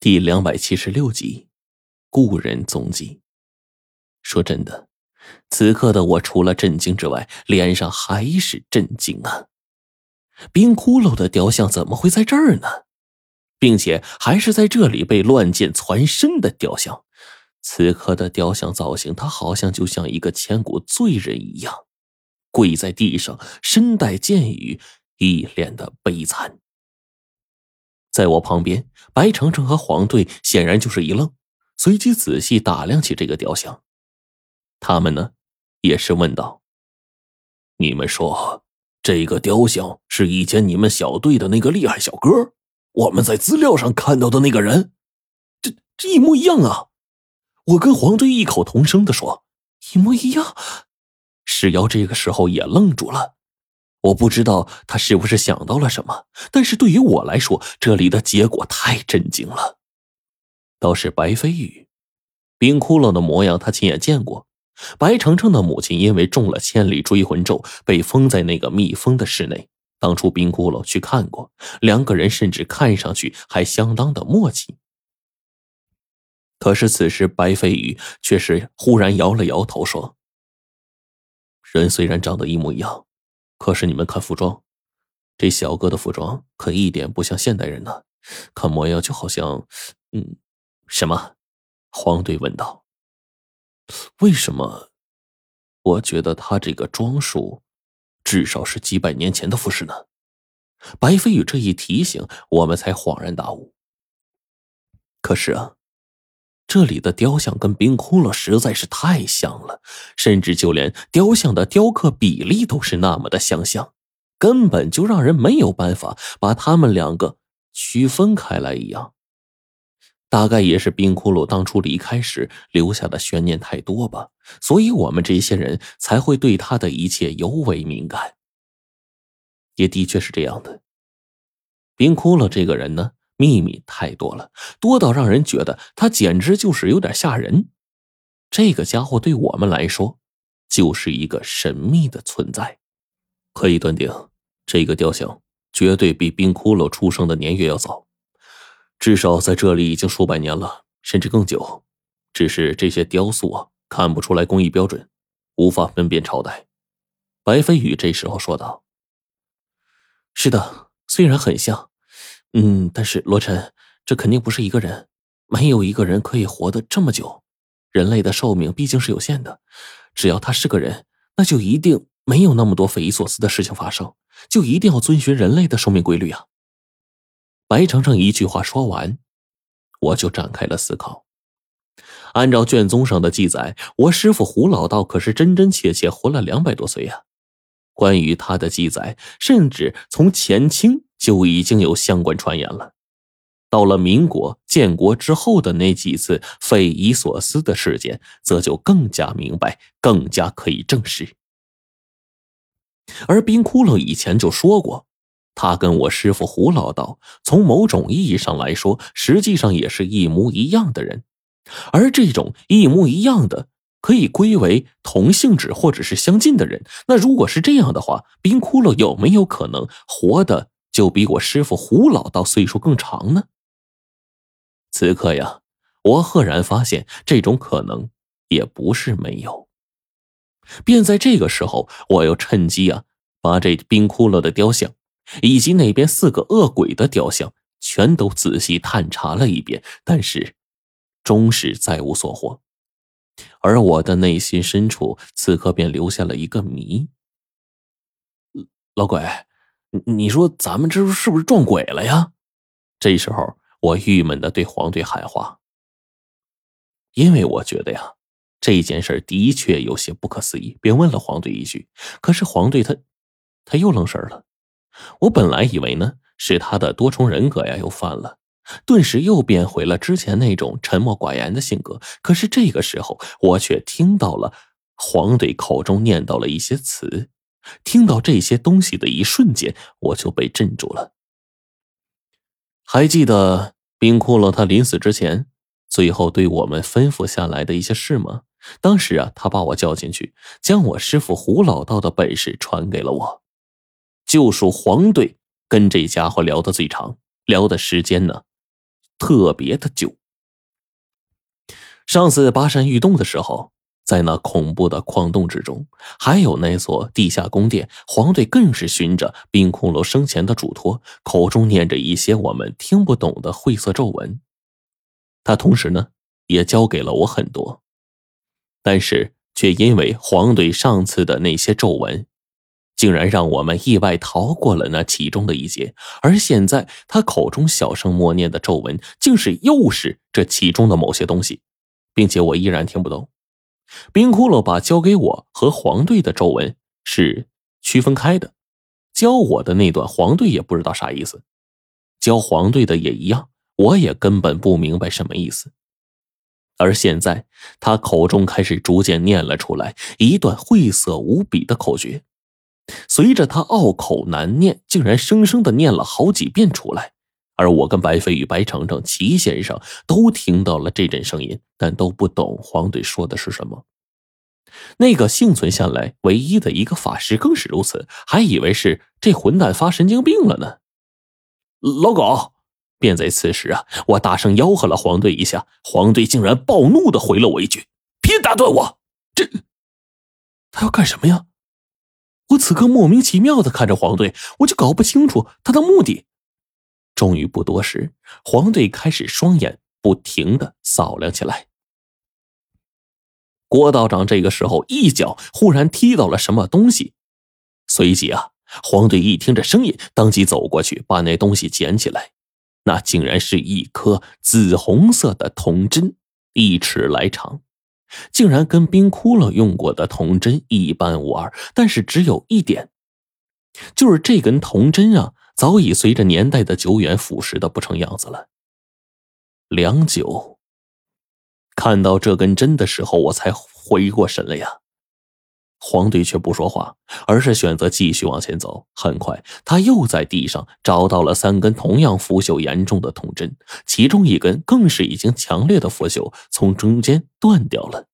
第两百七十六集，故人踪迹。说真的，此刻的我除了震惊之外，脸上还是震惊啊！冰骷髅的雕像怎么会在这儿呢？并且还是在这里被乱箭穿身的雕像。此刻的雕像造型，他好像就像一个千古罪人一样，跪在地上，身带剑雨，一脸的悲惨。在我旁边，白程程和黄队显然就是一愣，随即仔细打量起这个雕像。他们呢，也是问道：“你们说，这个雕像是以前你们小队的那个厉害小哥？我们在资料上看到的那个人？这这一模一样啊！”我跟黄队异口同声的说：“一模一样。”石瑶这个时候也愣住了。我不知道他是不是想到了什么，但是对于我来说，这里的结果太震惊了。倒是白飞羽，冰窟窿的模样他亲眼见过。白程程的母亲因为中了千里追魂咒，被封在那个密封的室内。当初冰窟窿去看过，两个人甚至看上去还相当的默契。可是此时白飞羽却是忽然摇了摇头说：“人虽然长得一模一样。”可是你们看服装，这小哥的服装可一点不像现代人呢，看模样就好像……嗯，什么？黄队问道。为什么？我觉得他这个装束，至少是几百年前的服饰呢。白飞宇这一提醒，我们才恍然大悟。可是啊。这里的雕像跟冰窟窿实在是太像了，甚至就连雕像的雕刻比例都是那么的相像，根本就让人没有办法把他们两个区分开来一样。大概也是冰窟窿当初离开时留下的悬念太多吧，所以我们这些人才会对他的一切尤为敏感。也的确是这样的，冰窟窿这个人呢。秘密太多了，多到让人觉得他简直就是有点吓人。这个家伙对我们来说，就是一个神秘的存在。可以断定，这个雕像绝对比冰骷髅出生的年月要早，至少在这里已经数百年了，甚至更久。只是这些雕塑啊，看不出来工艺标准，无法分辨朝代。白飞宇这时候说道：“是的，虽然很像。”嗯，但是罗晨，这肯定不是一个人，没有一个人可以活得这么久。人类的寿命毕竟是有限的，只要他是个人，那就一定没有那么多匪夷所思的事情发生，就一定要遵循人类的寿命规律啊。白程程一句话说完，我就展开了思考。按照卷宗上的记载，我师傅胡老道可是真真切切活了两百多岁呀。关于他的记载，甚至从前清。就已经有相关传言了。到了民国建国之后的那几次匪夷所思的事件，则就更加明白，更加可以证实。而冰窟窿以前就说过，他跟我师傅胡老道，从某种意义上来说，实际上也是一模一样的人。而这种一模一样的，可以归为同性质或者是相近的人。那如果是这样的话，冰窟窿有没有可能活的？就比我师傅胡老道岁数更长呢。此刻呀，我赫然发现这种可能也不是没有。便在这个时候，我又趁机啊，把这冰窟窿的雕像，以及那边四个恶鬼的雕像，全都仔细探查了一遍，但是终是再无所获。而我的内心深处，此刻便留下了一个谜：老鬼。你说咱们这是不是撞鬼了呀？这时候我郁闷的对黄队喊话，因为我觉得呀，这件事的确有些不可思议，便问了黄队一句。可是黄队他他又愣神了。我本来以为呢是他的多重人格呀又犯了，顿时又变回了之前那种沉默寡言的性格。可是这个时候我却听到了黄队口中念叨了一些词。听到这些东西的一瞬间，我就被镇住了。还记得冰窟窿他临死之前，最后对我们吩咐下来的一些事吗？当时啊，他把我叫进去，将我师傅胡老道的本事传给了我。就属黄队跟这家伙聊的最长，聊的时间呢，特别的旧。上次巴山遇洞的时候，在那恐怖的矿洞之中，还有那座地下宫殿，黄队更是循着冰骷髅生前的嘱托，口中念着一些我们听不懂的晦涩咒文。他同时呢，也教给了我很多，但是却因为黄队上次的那些咒文。竟然让我们意外逃过了那其中的一劫，而现在他口中小声默念的咒文，竟是又是这其中的某些东西，并且我依然听不懂。冰骷髅把交给我和黄队的咒文是区分开的，教我的那段黄队也不知道啥意思，教黄队的也一样，我也根本不明白什么意思。而现在他口中开始逐渐念了出来一段晦涩无比的口诀。随着他拗口难念，竟然生生的念了好几遍出来，而我跟白飞与白程程、齐先生都听到了这阵声音，但都不懂黄队说的是什么。那个幸存下来唯一的一个法师更是如此，还以为是这混蛋发神经病了呢。老狗！便在此时啊，我大声吆喝了黄队一下，黄队竟然暴怒的回了我一句：“别打断我！”这他要干什么呀？我此刻莫名其妙的看着黄队，我就搞不清楚他的目的。终于不多时，黄队开始双眼不停的扫量起来。郭道长这个时候一脚忽然踢到了什么东西，随即啊，黄队一听这声音，当即走过去把那东西捡起来，那竟然是一颗紫红色的铜针，一尺来长。竟然跟冰窟窿用过的铜针一般无二，但是只有一点，就是这根铜针啊，早已随着年代的久远腐蚀的不成样子了。良久，看到这根针的时候，我才回过神来呀。黄队却不说话，而是选择继续往前走。很快，他又在地上找到了三根同样腐朽严重的铜针，其中一根更是已经强烈的腐朽，从中间断掉了。